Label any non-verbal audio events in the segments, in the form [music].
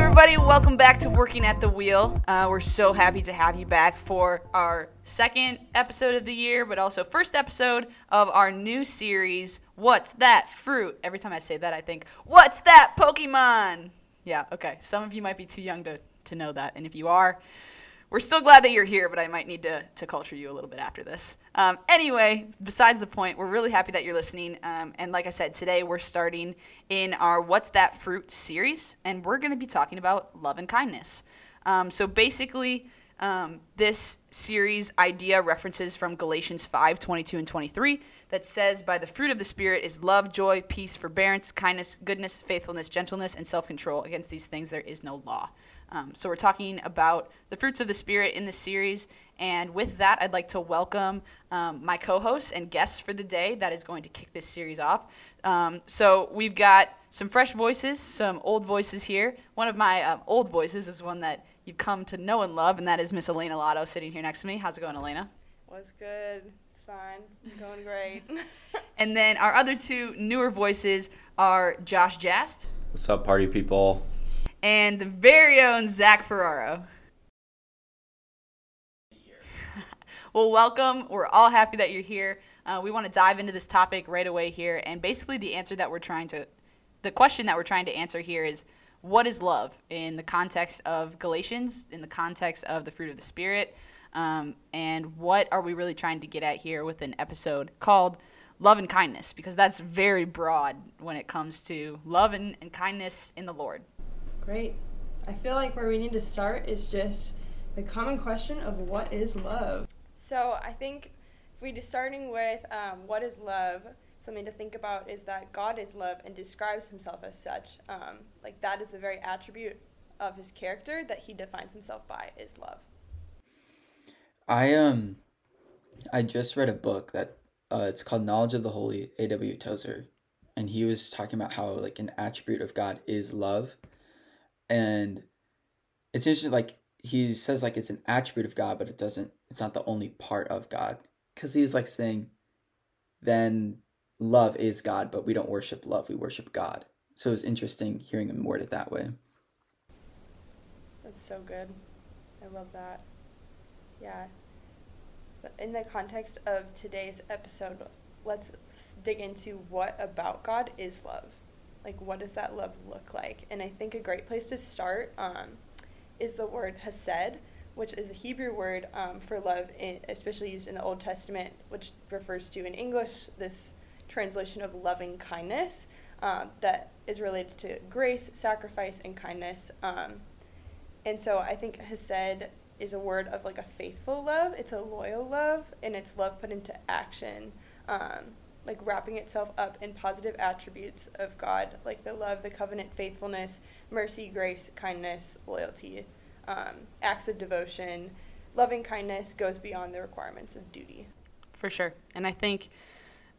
everybody, welcome back to Working at the Wheel. Uh, we're so happy to have you back for our second episode of the year, but also first episode of our new series, What's That Fruit? Every time I say that, I think, What's that Pokemon? Yeah, okay. Some of you might be too young to, to know that, and if you are, we're still glad that you're here, but I might need to, to culture you a little bit after this. Um, anyway, besides the point, we're really happy that you're listening. Um, and like I said, today we're starting in our What's That Fruit series, and we're going to be talking about love and kindness. Um, so basically, um, this series idea references from Galatians 5 22 and 23 that says, By the fruit of the Spirit is love, joy, peace, forbearance, kindness, goodness, faithfulness, gentleness, and self control. Against these things there is no law. Um, so we're talking about the fruits of the Spirit in this series. And with that, I'd like to welcome um, my co hosts and guests for the day that is going to kick this series off. Um, so we've got some fresh voices, some old voices here. One of my um, old voices is one that you've come to know and love, and that is Miss Elena Lotto sitting here next to me. How's it going, Elena? What's good? It's fine. I'm going great. [laughs] and then our other two newer voices are Josh Jast. What's up, party people? and the very own Zach Ferraro. [laughs] well, welcome. We're all happy that you're here. Uh, we want to dive into this topic right away here. And basically, the answer that we're trying to, the question that we're trying to answer here is what is love in the context of Galatians, in the context of the fruit of the Spirit? Um, and what are we really trying to get at here with an episode called Love and Kindness? Because that's very broad when it comes to love and, and kindness in the Lord. Great. I feel like where we need to start is just the common question of what is love. So I think if we just starting with um, what is love, something to think about is that God is love and describes himself as such. Um, like that is the very attribute of his character that he defines himself by is love. I um I just read a book that uh, it's called Knowledge of the Holy, A.W. Tozer, and he was talking about how like an attribute of God is love and it's interesting like he says like it's an attribute of god but it doesn't it's not the only part of god because he was like saying then love is god but we don't worship love we worship god. So it was interesting hearing him word it that way. That's so good. I love that. Yeah. But in the context of today's episode let's dig into what about god is love? Like what does that love look like? And i think a great place to start um, is the word hesed which is a hebrew word um, for love in, especially used in the old testament which refers to in english this translation of loving kindness um, that is related to grace sacrifice and kindness um, and so i think hesed is a word of like a faithful love it's a loyal love and it's love put into action um, like wrapping itself up in positive attributes of God, like the love, the covenant, faithfulness, mercy, grace, kindness, loyalty, um, acts of devotion. Loving kindness goes beyond the requirements of duty. For sure. And I think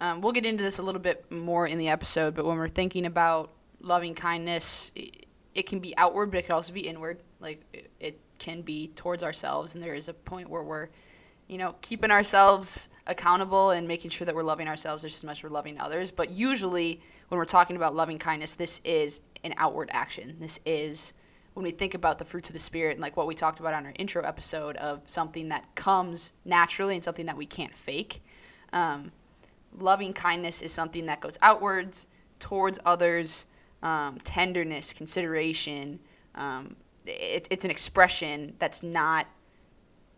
um, we'll get into this a little bit more in the episode, but when we're thinking about loving kindness, it, it can be outward, but it can also be inward. Like it, it can be towards ourselves, and there is a point where we're you know, keeping ourselves accountable and making sure that we're loving ourselves just as much as we're loving others. But usually, when we're talking about loving kindness, this is an outward action. This is when we think about the fruits of the spirit and like what we talked about on our intro episode of something that comes naturally and something that we can't fake. Um, loving kindness is something that goes outwards towards others. Um, tenderness, consideration. Um, it, it's an expression that's not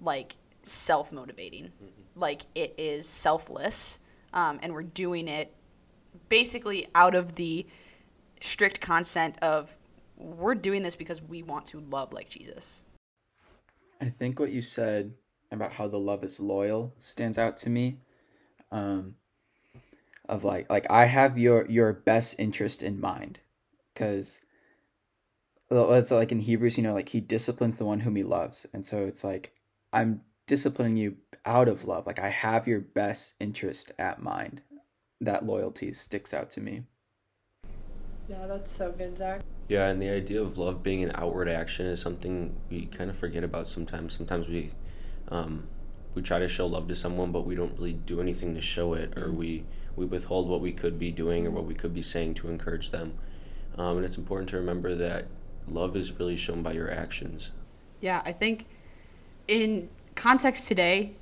like self motivating. Mm-hmm. Like it is selfless, um, and we're doing it basically out of the strict consent of we're doing this because we want to love like Jesus. I think what you said about how the love is loyal stands out to me. Um, of like like I have your your best interest in mind, because it's like in Hebrews, you know, like he disciplines the one whom he loves, and so it's like I'm disciplining you out of love. Like I have your best interest at mind. That loyalty sticks out to me. Yeah, that's so good, Zach. Yeah, and the idea of love being an outward action is something we kind of forget about sometimes. Sometimes we um, we try to show love to someone, but we don't really do anything to show it, or we we withhold what we could be doing or what we could be saying to encourage them. Um, and it's important to remember that love is really shown by your actions. Yeah, I think in context today,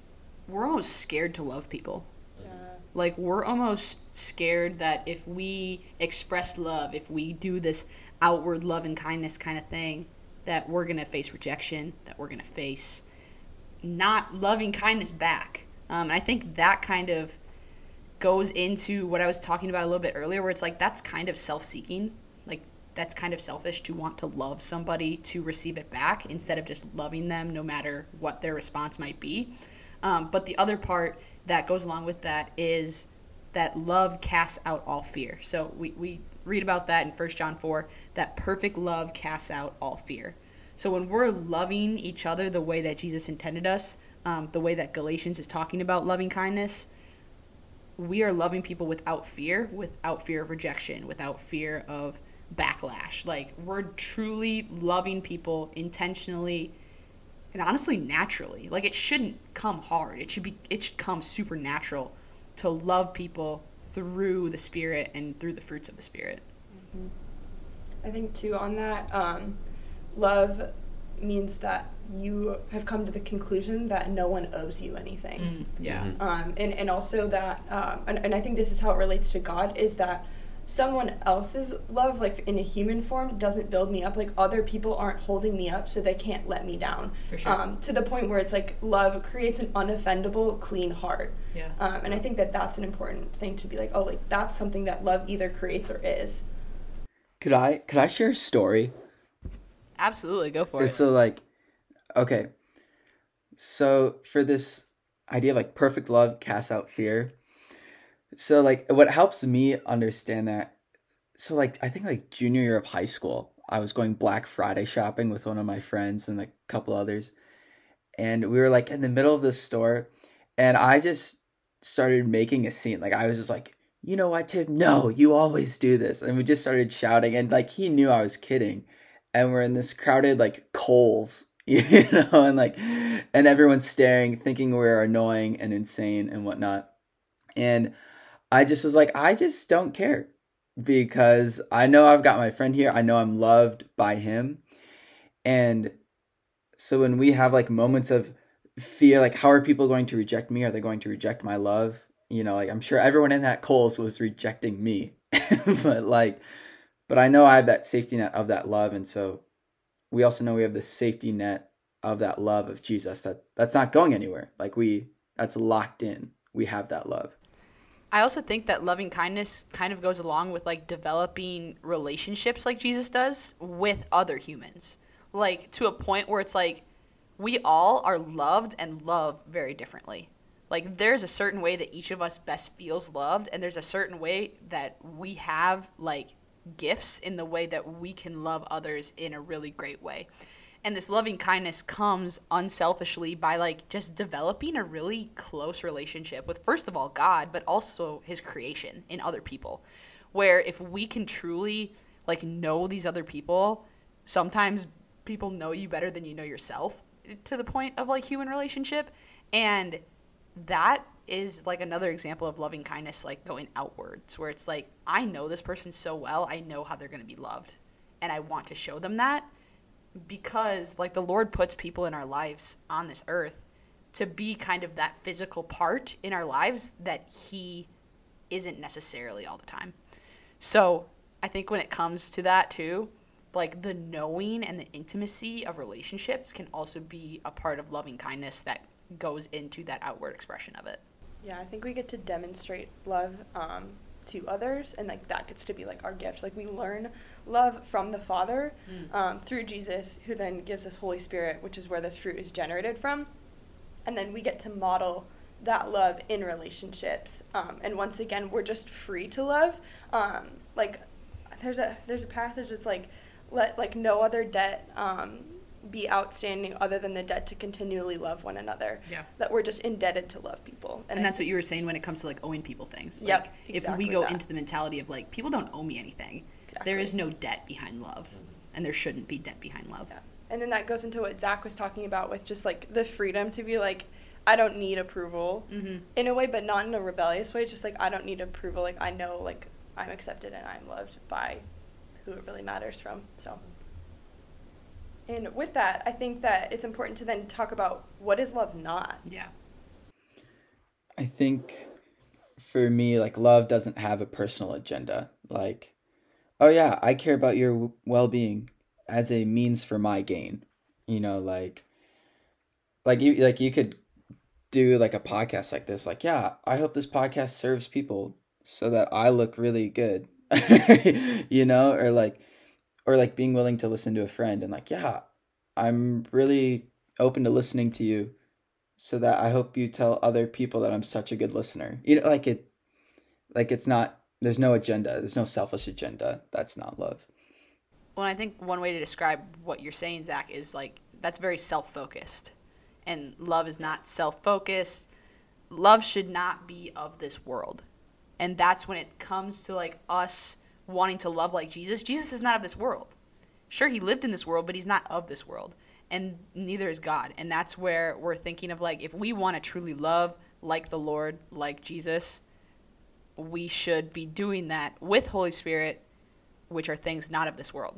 we're almost scared to love people. Yeah. Like we're almost scared that if we express love, if we do this outward love and kindness kind of thing, that we're gonna face rejection, that we're gonna face not loving kindness back. Um, and I think that kind of goes into what I was talking about a little bit earlier, where it's like that's kind of self-seeking, like that's kind of selfish to want to love somebody to receive it back instead of just loving them no matter what their response might be. Um, but the other part that goes along with that is that love casts out all fear. So we, we read about that in 1 John 4 that perfect love casts out all fear. So when we're loving each other the way that Jesus intended us, um, the way that Galatians is talking about loving kindness, we are loving people without fear, without fear of rejection, without fear of backlash. Like we're truly loving people intentionally and honestly naturally. Like it shouldn't come hard. It should be it should come supernatural to love people through the spirit and through the fruits of the spirit. I think too on that, um, love means that you have come to the conclusion that no one owes you anything. Yeah. Mhm. Um, and, and also that, um, and, and I think this is how it relates to God, is that someone else's love, like in a human form, doesn't build me up. Like other people aren't holding me up, so they can't let me down. For sure. Um, to the point where it's like love creates an unoffendable, clean heart. Yeah. Um, and I think that that's an important thing to be like, oh, like that's something that love either creates or is. Could I could I share a story? Absolutely, go for it. So like, okay, so for this idea of like perfect love casts out fear. So like, what helps me understand that? So like, I think like junior year of high school, I was going Black Friday shopping with one of my friends and like a couple others, and we were like in the middle of the store, and I just started making a scene. Like I was just like, you know what, Tim? No, you always do this, and we just started shouting, and like he knew I was kidding and we're in this crowded like Kohl's, [laughs] you know, and like, and everyone's staring, thinking we're annoying and insane and whatnot. And I just was like, I just don't care because I know I've got my friend here. I know I'm loved by him. And so when we have like moments of fear, like, how are people going to reject me? Are they going to reject my love? You know, like, I'm sure everyone in that Kohl's was rejecting me. [laughs] but like, but I know I have that safety net of that love, and so we also know we have the safety net of that love of Jesus that that's not going anywhere. Like we that's locked in. We have that love. I also think that loving kindness kind of goes along with like developing relationships like Jesus does with other humans. Like to a point where it's like we all are loved and love very differently. Like there's a certain way that each of us best feels loved and there's a certain way that we have like gifts in the way that we can love others in a really great way. And this loving kindness comes unselfishly by like just developing a really close relationship with first of all God, but also his creation in other people. Where if we can truly like know these other people, sometimes people know you better than you know yourself to the point of like human relationship and that is like another example of loving kindness like going outwards where it's like i know this person so well i know how they're going to be loved. And i want to show them that because like the lord puts people in our lives on this earth to be kind of that physical part in our lives that he isn't necessarily all the time. So i think when it comes to that too like the knowing and the intimacy of relationships can also be a part of loving kindness that goes into that outward expression of it. Yeah, I think we get to demonstrate love um, to others, and like that gets to be like our gift. Like we learn love from the Father um, through Jesus, who then gives us Holy Spirit, which is where this fruit is generated from, and then we get to model that love in relationships. Um, and once again, we're just free to love. Um, like there's a there's a passage that's like let like no other debt um, be outstanding other than the debt to continually love one another. Yeah. That we're just indebted to love people. and I that's what you were saying when it comes to like owing people things. Yep, like if we go that. into the mentality of like people don't owe me anything, Exactly. there is no debt behind love, and there shouldn't be debt behind love. Yeah. And then that goes into what Zach was talking about with just like the freedom to be like, I don't need approval Mm-hmm. in a way, but not in a rebellious way. Just like, I don't need approval. Like, I know, like, I'm accepted and I'm loved by who it really matters from. So, And with that, I think that it's important to then talk about what is love not. Yeah. I think for me, like love doesn't have a personal agenda. Like, oh yeah, I care about your well being as a means for my gain. You know, like, like you like you could do like a podcast like this. Like, yeah, I hope this podcast serves people so that I look really good. [laughs] you know, or like, or like being willing to listen to a friend and like, yeah, I'm really open to listening to you so that I hope you tell other people that I'm such a good listener. You know, like it, like it's not. There's no agenda. There's no selfish agenda. That's not love. Well, I think one way to describe what you're saying, Zach, is like that's very self-focused, and love is not self-focused. Love should not be of this world, and that's when it comes to like us wanting to love like Jesus. Jesus is not of this world. Sure, he lived in this world, but he's not of this world and neither is God. And that's where we're thinking of like if we want to truly love like the Lord, like Jesus, we should be doing that with Holy Spirit, which are things not of this world.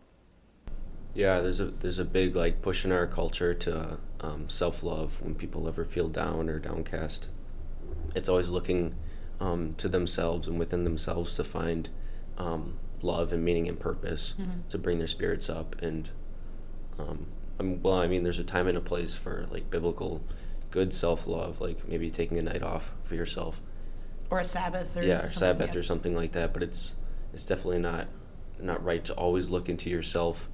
Yeah, there's a there's a big like push in our culture to um, self love when people ever feel down or downcast. It's always looking um, to themselves and within themselves to find um, love and meaning and purpose mm-hmm. to bring their spirits up and um, well, I mean, there's a time and a place for like biblical, good self love, like maybe taking a night off for yourself, or a Sabbath, or yeah, or Sabbath or something like that. But it's it's definitely not not right to always look into yourself,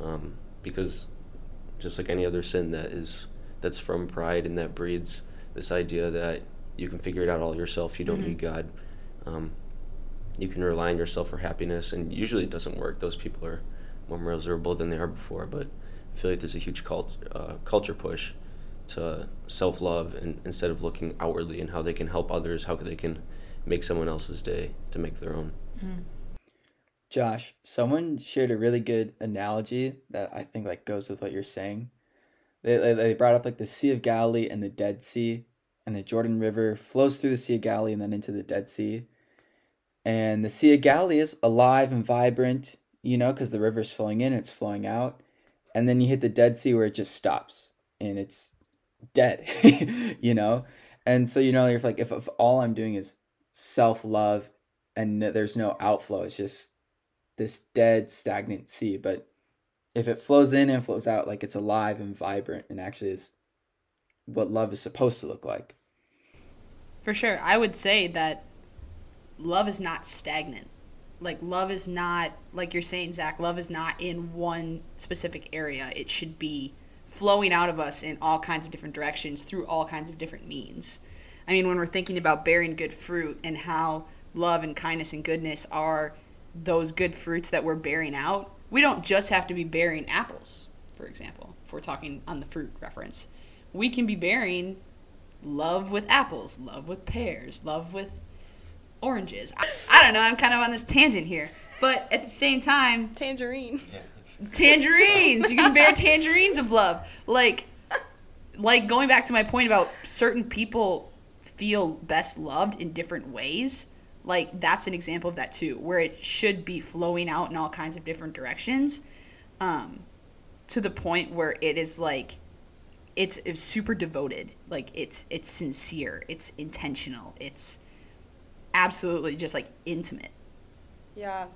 um, because just like any other sin that is that's from pride and that breeds this idea that you can figure it out all yourself. You don't mm-hmm. need God. Um, you can rely on yourself for happiness, and usually it doesn't work. Those people are more miserable than they are before, but I feel like there's a huge cult, uh, culture push to self love, and instead of looking outwardly and how they can help others, how they can make someone else's day to make their own. Mm-hmm. Josh, someone shared a really good analogy that I think like goes with what you're saying. They, they, they brought up like the Sea of Galilee and the Dead Sea, and the Jordan River flows through the Sea of Galilee and then into the Dead Sea. And the Sea of Galilee is alive and vibrant, you know, because the river's flowing in, it's flowing out and then you hit the Dead Sea where it just stops and it's dead, [laughs] you know? And so, you know, you're like, if, if all I'm doing is self love and there's no outflow, it's just this dead, stagnant sea. But if it flows in and flows out, like it's alive and vibrant and actually is what love is supposed to look like. For sure. I would say that love is not stagnant. Like love is not like you're saying zach love is not in one specific area. It should be flowing out of us in all kinds of different directions through all kinds of different means. I mean when we're thinking about bearing good fruit and how love and kindness and goodness are those good fruits that we're bearing out we don't just have to be bearing apples for example if we're talking on the fruit reference. We can be bearing love with apples love with pears love with oranges. I, I, don't know. I'm kind of on this tangent here, but at the same time, tangerine. Tangerines. You can bear tangerines of love. Like, like going back to my point about certain people feel best loved in different ways. Like that's an example of that too, where it should be flowing out in all kinds of different directions, um, to the point where it is like it's, it's super devoted like it's it's sincere it's intentional it's absolutely just like intimate. Yeah.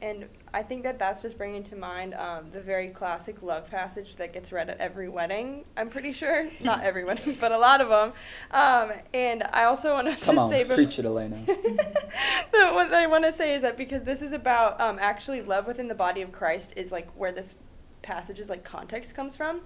And I think that that's just bringing to mind um, the very classic love passage that gets read at every wedding. I'm pretty sure, [laughs] not every wedding, but a lot of them. Um, and I also want to just on, say, preach it, Elena. [laughs] what I want to say is that because this is about um, actually love within the body of Christ is like where this passage is like context comes from.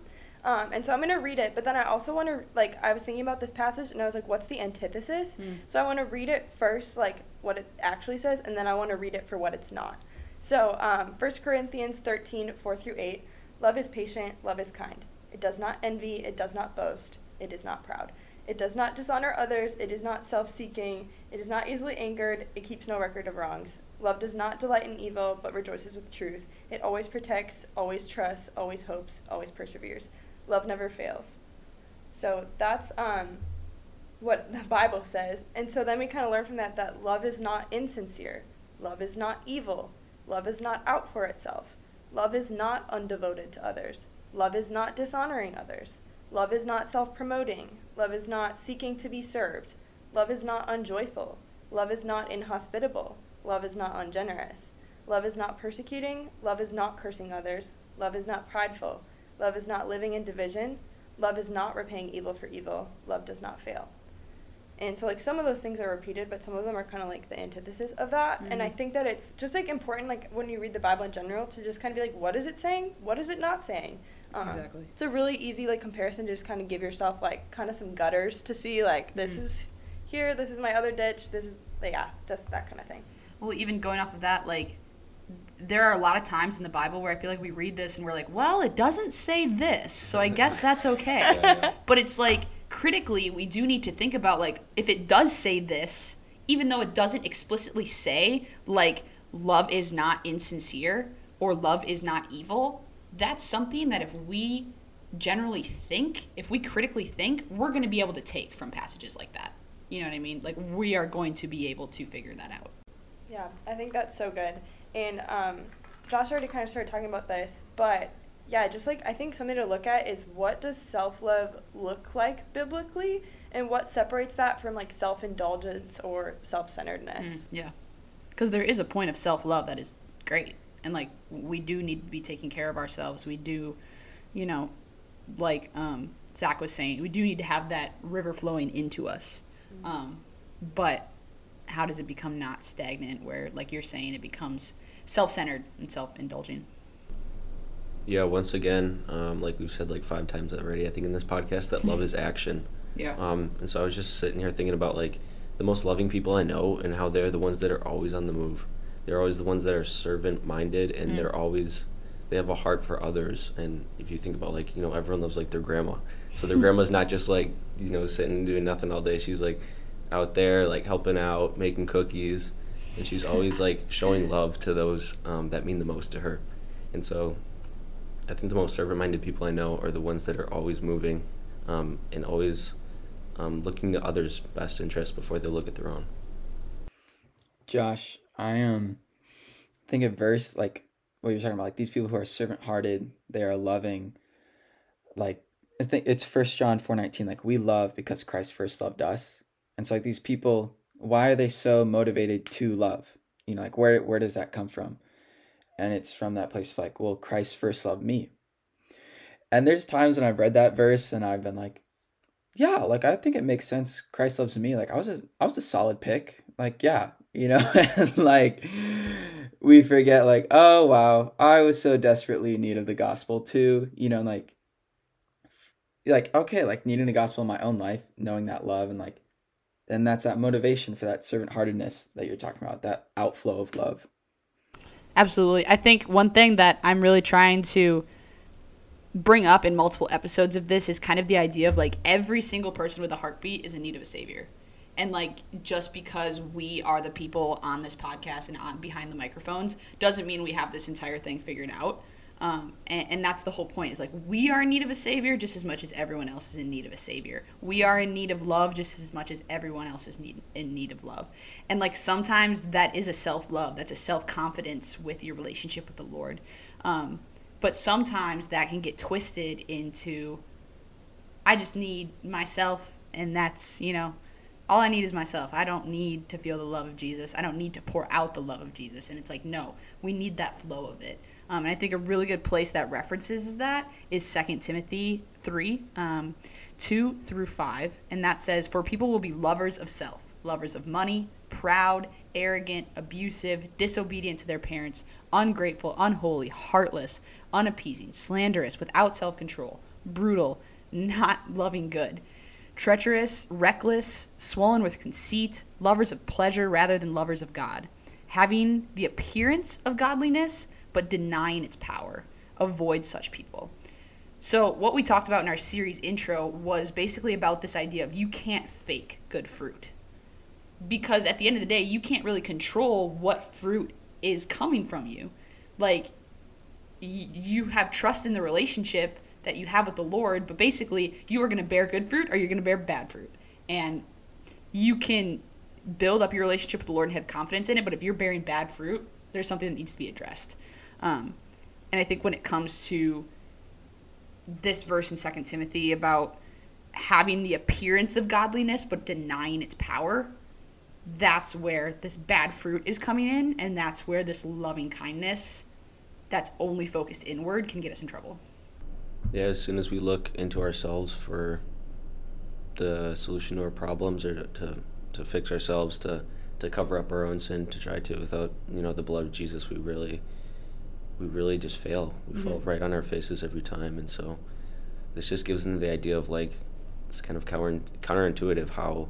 Um, and so I'm going to read it, but then I also want to, like, I was thinking about this passage and I was like, what's the antithesis? Mm. So I want to read it first, like, what it actually says, and then I want to read it for what it's not. So um, 1 Corinthians 13, 4 through 8 Love is patient, love is kind. It does not envy, it does not boast, it is not proud. It does not dishonor others, it is not self seeking, it is not easily angered, it keeps no record of wrongs. Love does not delight in evil, but rejoices with truth. It always protects, always trusts, always hopes, always perseveres love never fails. So that's um, what the Bible says. And so then we kind of learn from that that love is not insincere, love is not evil, love is not out for itself, love is not undevoted to others, Love is not dishonoring others. Love is not self promoting. Love is not seeking to be served. Love is not unjoyful. Love is not inhospitable. Love is not ungenerous. Love is not persecuting. Love is not cursing others. Love is not prideful. Love is not living in division. Love is not repaying evil for evil. Love does not fail. And so like some of those things are repeated, but some of them are kind of like the antithesis of that. Mm-hmm. And I mm-hmm. think that it's just like important like when you read the Bible in general to just kind of be like what is it saying? What is it not saying? Um, exactly. It's a really easy like comparison to just kind of give yourself like kind of some gutters to see like this mm-hmm. is here, this is my other ditch, this is yeah, just that kind of thing. Well, even going off of that like there are a lot of times in the Bible where I feel like we read this and we're like, well, it doesn't say this, so I guess that's okay. yeah, [laughs] yeah. But it's like critically, we do need to think about like if it does say this, even though it doesn't explicitly say like love is not insincere or love is not evil, that's something that if we generally think, if we critically think, we're going to be able to take from passages like that. You know what I mean? Like we are going to be able to figure that out. Yeah, I think that's so good. And um, Josh already kind of started talking about this, but yeah, just like I think something to look at is what does self love look like biblically, and what separates that from like self indulgence or self centeredness. Mm, yeah, because there is a point of self love that is great, and like we do need to be taking care of ourselves. We do, you know, like um, Zach was saying, we do need to have that river flowing into us. Mm-hmm. Um, but how does it become not stagnant? Where, like you're saying, it becomes self centered and self indulging yeah, once again, um, like we've said like five times already, I think in this podcast that love is action. [laughs] Yeah. Um, and so I was just sitting here thinking about like the most loving people I know and how they're the ones that are always on the move. They're always the ones that are servant minded and mm. they're always they have a heart for others. And if you think about like you know everyone loves like their grandma, so their [laughs] grandma's not just like you know sitting and doing nothing all day. She's like out there like helping out, making cookies, and she's always [laughs] like showing love to those um, that mean the most to her. And so I think the most servant-minded people I know are the ones that are always moving um, and always um, looking to others' best interest before they look at their own. Josh, I um think a verse like what you're talking about, like these people who are servant-hearted, they are loving. Like I think it's First John four nineteen. Like we love because Christ first loved us, and so like these people, why are they so motivated to love? You know, like where where does that come from? And it's from that place of like, well, Christ first loved me. And there's times when I've read that verse and I've been like, yeah, like I think it makes sense. Christ loves me. Like I was a I was a solid pick. Like, yeah, you know, and [laughs] like we forget like, oh wow, I was so desperately in need of the gospel too. You know, like like okay, like needing the gospel in my own life, knowing that love and like and that's that motivation for that servant heartedness that you're talking about, that outflow of love. Absolutely. I think one thing that I'm really trying to bring up in multiple episodes of this is kind of the idea of like every single person with a heartbeat is in need of a savior. And like just because we are the people on this podcast and on behind the microphones doesn't mean we have this entire thing figured out. Um, and, and, that's the whole point is like we are in need of a savior just as much as everyone else is in need of a savior we are in need of love just as much as everyone else is need, in need of love and like sometimes that is a self-love that's a self-confidence with your relationship with the lord um, but sometimes that can get twisted into i just need myself and that's you know all I need is myself. I don't need to feel the love of Jesus. I don't need to pour out the love of Jesus. And it's like, no, we need that flow of it. Um, and I think a really good place that references that is 2 Timothy 3, um, 2 through 5. And that says, For people will be lovers of self, lovers of money, proud, arrogant, abusive, disobedient to their parents, ungrateful, unholy, heartless, unappeasing, slanderous, without self control, brutal, not loving good, treacherous, reckless, swollen with conceit, lovers of pleasure rather than lovers of God, having the appearance of godliness but denying its power. Avoid such people. So, what we talked about in our series intro was basically about this idea of you can't fake good fruit. Because at the end of the day, you can't really control what fruit is coming from you. Like, y- you have trust in the relationship that you have with the Lord, but basically, you are going to bear good fruit or you're going to bear bad fruit. And you can build up your relationship with the Lord and have confidence in it, but if you're bearing bad fruit, there's something that needs to be addressed. Um, and I think when it comes to this verse in Second Timothy about having the appearance of godliness but denying its power, that's where this bad fruit is coming in, and that's where this loving kindness that's only focused inward can get us in trouble. Yeah, as soon as we look into ourselves for the solution to our problems or to, to, fix ourselves, to, to cover up our own sin, to try to, without, you know, the blood of Jesus, we really, we really just fail. We fall right on our faces every time. And so this just gives them the idea of like, it's kind of counter, counterintuitive how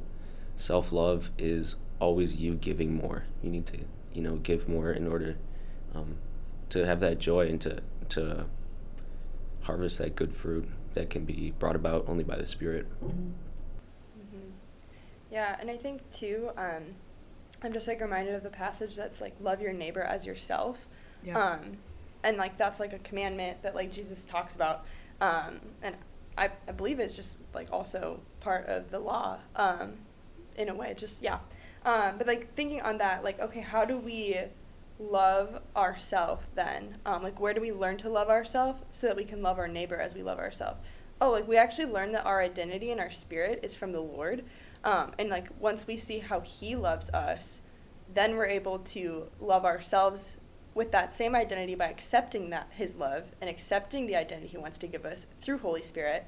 self love is always you giving more. You need to, you know, give more in order um, to have that joy and to, to harvest that good fruit that can be brought about only by the Spirit. Yeah, and I think too, um, I'm just like reminded of the passage that's like love your neighbor as yourself. Um, and like that's like a commandment that like Jesus talks about. Um, and I, I believe it's just like also part of the law, um, in a way, just yeah. Um, but like thinking on that, like, okay, how do we love ourselves then? Um, like, where do we learn to love ourselves so that we can love our neighbor as we love ourselves? Oh, like we actually learn that our identity and our spirit is from the Lord. Um, and like once we see how He loves us, then we're able to love ourselves with that same identity by accepting that His love and accepting the identity He wants to give us through Holy Spirit.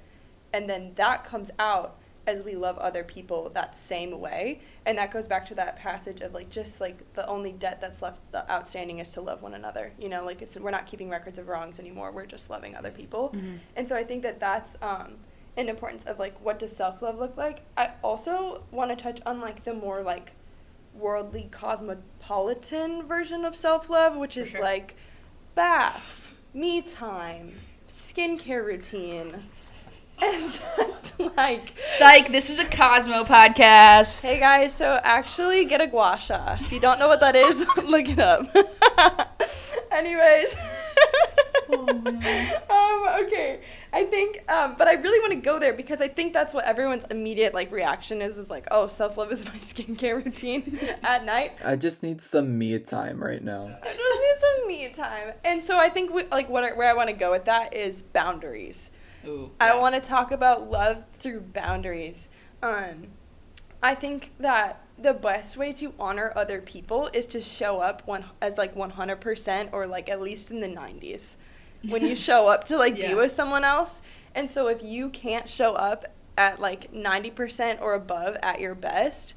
And then that comes out as we love other people that same way. And that goes back to that passage of like just like the only debt that's left the outstanding is to love one another. You know, like it's we're not keeping records of wrongs anymore. We're just loving other people. And so I think that that's um, an importance of like what does self love look like. I also want to touch on like the more like worldly cosmopolitan version of self love, which is sure. like baths, me time, skincare routine, [laughs] and just like Psych, this is a Cosmo podcast. Hey guys, so actually get a gua sha. If you don't know what that is, [laughs] look it up. [laughs] Anyways. Um, okay. I think um, but I really want to go there because I think that's what everyone's immediate like reaction is is like, oh, self love is [laughs] my skincare routine [laughs] at night. I just need some me time right now. I just need some me time. And so I think we, like what where I want to go with that is boundaries. Ooh, I want to talk about love through boundaries. Um, I think that the best way to honor other people is to show up one as like 100% or like at least in the 90s when you show up to like Yeah. be with someone else. And so if you can't show up at like 90% or above at your best,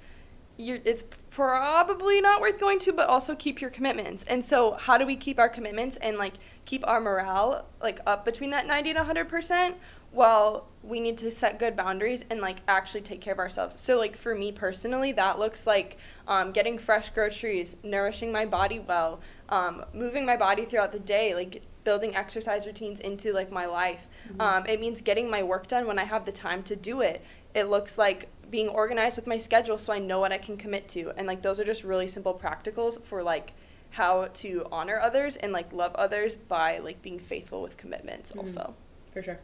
you're, it's probably not worth going to, but also keep your commitments. And so, how do we keep our commitments and like keep our morale like up between that 90 and 100%? Well, we need to set good boundaries and like actually take care of ourselves. So, like for me personally, that looks like um, getting fresh groceries, nourishing my body well, um, moving my body throughout the day, like building exercise routines into like my life. Um, it means getting my work done when I have the time to do it. It looks like being organized with my schedule so I know what I can commit to. And like those are just really simple practicals for like how to honor others and like love others by like being faithful with commitments also. For sure.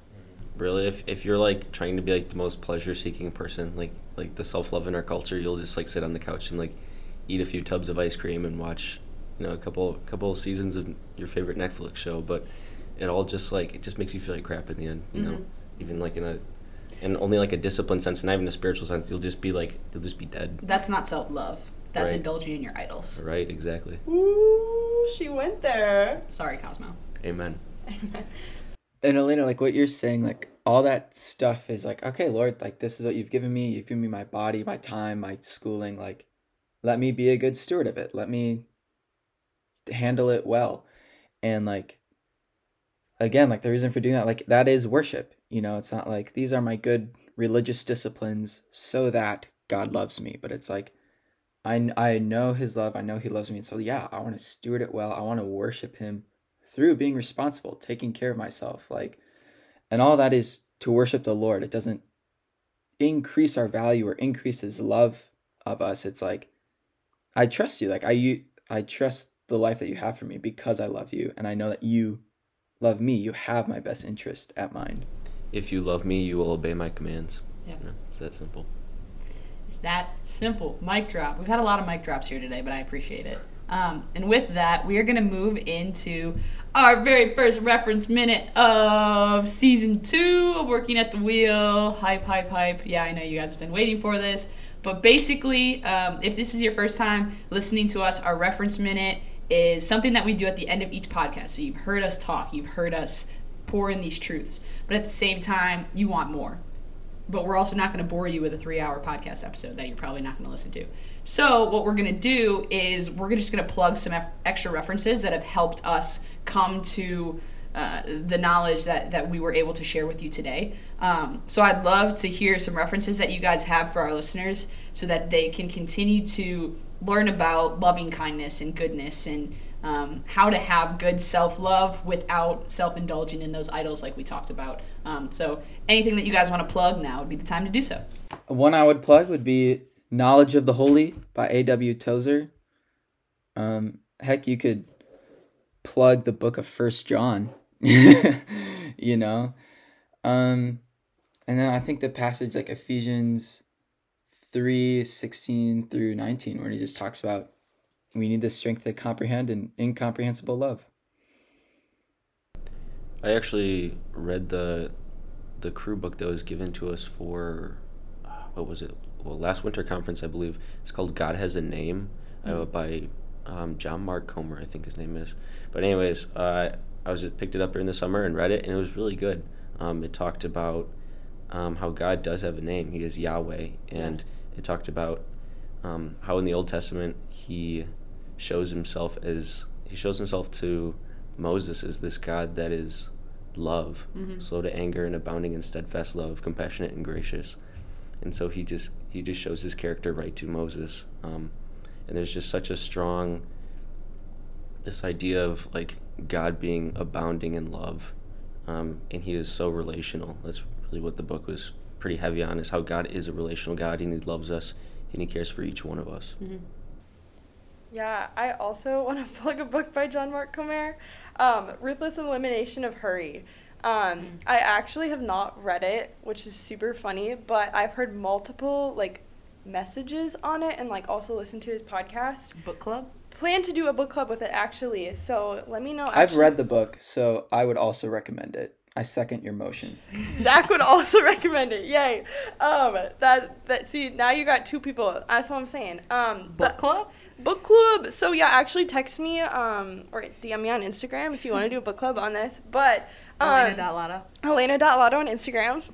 Really, if, if you're like trying to be like the most pleasure seeking person, like like the self love in our culture, you'll just like sit on the couch and like eat a few tubs of ice cream and watch, you know, a couple couple of seasons of your favorite Netflix show. But it all just like it just makes you feel like crap in the end, you know. Mm-hmm. Even like in a and only like a disciplined sense, not even a spiritual sense, you'll just be like you'll just be dead. That's not self love. That's Right. indulging in your idols. Right? Exactly. Ooh, she went there. Sorry, Cosmo. Amen. Amen. [laughs] And Elena, like what you're saying, like all that stuff is like, okay, Lord, like this is what you've given me. You've given me my body, my time, my schooling. Like, let me be a good steward of it. Let me handle it well. And like, again, like the reason for doing that, like that is worship. You know, it's not like these are my good religious disciplines so that God loves me, but it's like, I, I know his love. I know he loves me. And so, yeah, I want to steward it well. I want to worship him through being responsible, taking care of myself, like, and all that is to worship the Lord. It doesn't increase our value or increase His love of us. It's like, I trust you. Like I, you, I trust the life that you have for me because I love you, and I know that you love me. You have my best interest at mind. If you love me, you will obey my commands. Yeah. You know, it's that simple. It's that simple. Mic drop. We've had a lot of mic drops here today, but I appreciate it. Um, and with that, we are going to move into our very first reference minute of season two of Working at the Wheel. Hype, hype, hype. Yeah, I know you guys have been waiting for this. But basically, um, if this is your first time listening to us, our reference minute is something that we do at the end of each podcast. So you've heard us talk, you've heard us pour in these truths, but at the same time, you want more. But we're also not going to bore you with a three hour podcast episode that you're probably not going to listen to. So, what we're going to do is we're just going to plug some extra references that have helped us come to uh, the knowledge that, that we were able to share with you today. Um, so, I'd love to hear some references that you guys have for our listeners so that they can continue to learn about loving kindness and goodness and um, how to have good self love without self indulging in those idols like we talked about. Um, so, anything that you guys want to plug now would be the time to do so. One I would plug would be Knowledge of the Holy by A.W. Tozer. Um, heck, you could plug the book of First John, [laughs] you know? Um, and then I think the passage like Ephesians 3 16 through 19, where he just talks about we need the strength to comprehend an incomprehensible love. I actually read the the Cru book that was given to us for what was it? Well, last winter conference, I believe. It's called God Has a Name uh, mm. by um, John Mark Comer, I think his name is. But anyways, uh, I was picked it up during the summer and read it, and it was really good. Um, it talked about um, how God does have a name. He is Yahweh, and it talked about um, how in the Old Testament he shows himself as he shows himself to Moses as this God that is love, mm-hmm. slow to anger and abounding in steadfast love, compassionate and gracious. And so he just he just shows his character right to Moses. Um, and there's just such a strong this idea of like God being abounding in love, um, and He is so relational. That's really what the book was pretty heavy on: is how God is a relational God, and He loves us, and He cares for each one of us. Mm-hmm. Yeah, I also [laughs] want to plug a book by John Mark Comer, um, Ruthless Elimination of Hurry. Um, mm. I actually have not read it, which is super funny, but I've heard multiple like messages on it and like also listened to his podcast. Book club? Plan to do a book club with it actually. So let me know. Actually. I've read the book, so I would also recommend it. I second your motion. [laughs] Zach would also [laughs] recommend it. Yay. Um that that see now you got two people. That's what I'm saying. Um book club? book club. So yeah, actually text me um or DM me on Instagram if you want to [laughs] do a book club on this. But um, Elena.Lotto. Elena.Lotto on Instagram.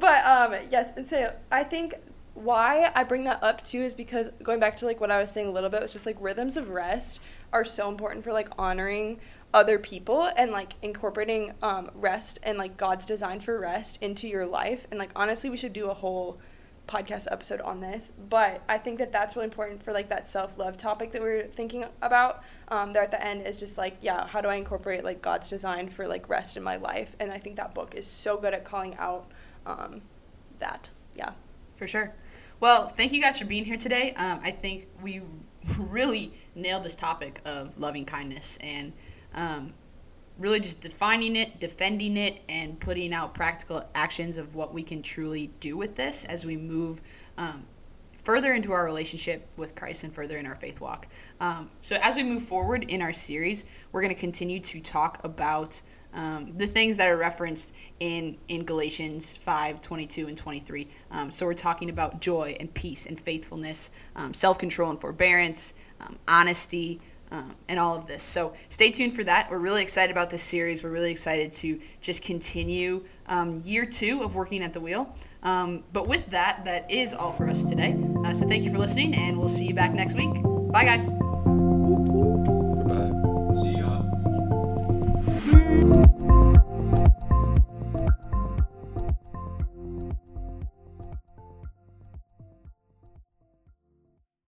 but um yes, and so I think why I bring that up too is because going back to like what I was saying a little bit, it's just like rhythms of rest are so important for like honoring other people and like incorporating um, rest and like God's design for rest into your life. And like honestly, we should do a whole podcast episode on this. But i think that that's really important for like that self-love topic that we are thinking about um, there at the end is just like yeah how do i incorporate like god's design for like rest in my life? And i think that book is so good at calling out um, that. Yeah. For sure. Well thank you guys for being here today. Um, i think we [laughs] really nailed this topic of loving kindness and um, really just defining it, defending it, and putting out practical actions of what we can truly do with this as we move um, further into our relationship with Christ and further in our faith walk. Um, so, as we move forward in our series, we're going to continue to talk about. Um, the things that are referenced in, in Galatians 5 22 and 23. Um, so, we're talking about joy and peace and faithfulness, um, self control and forbearance, um, honesty, um, and all of this. So stay tuned for that. We're really excited about this series. We're really excited to just continue um, year two of working at the wheel. Um, but with that, that is all for us today. Uh, so thank you for listening, and we'll see you back next week. Bye, guys.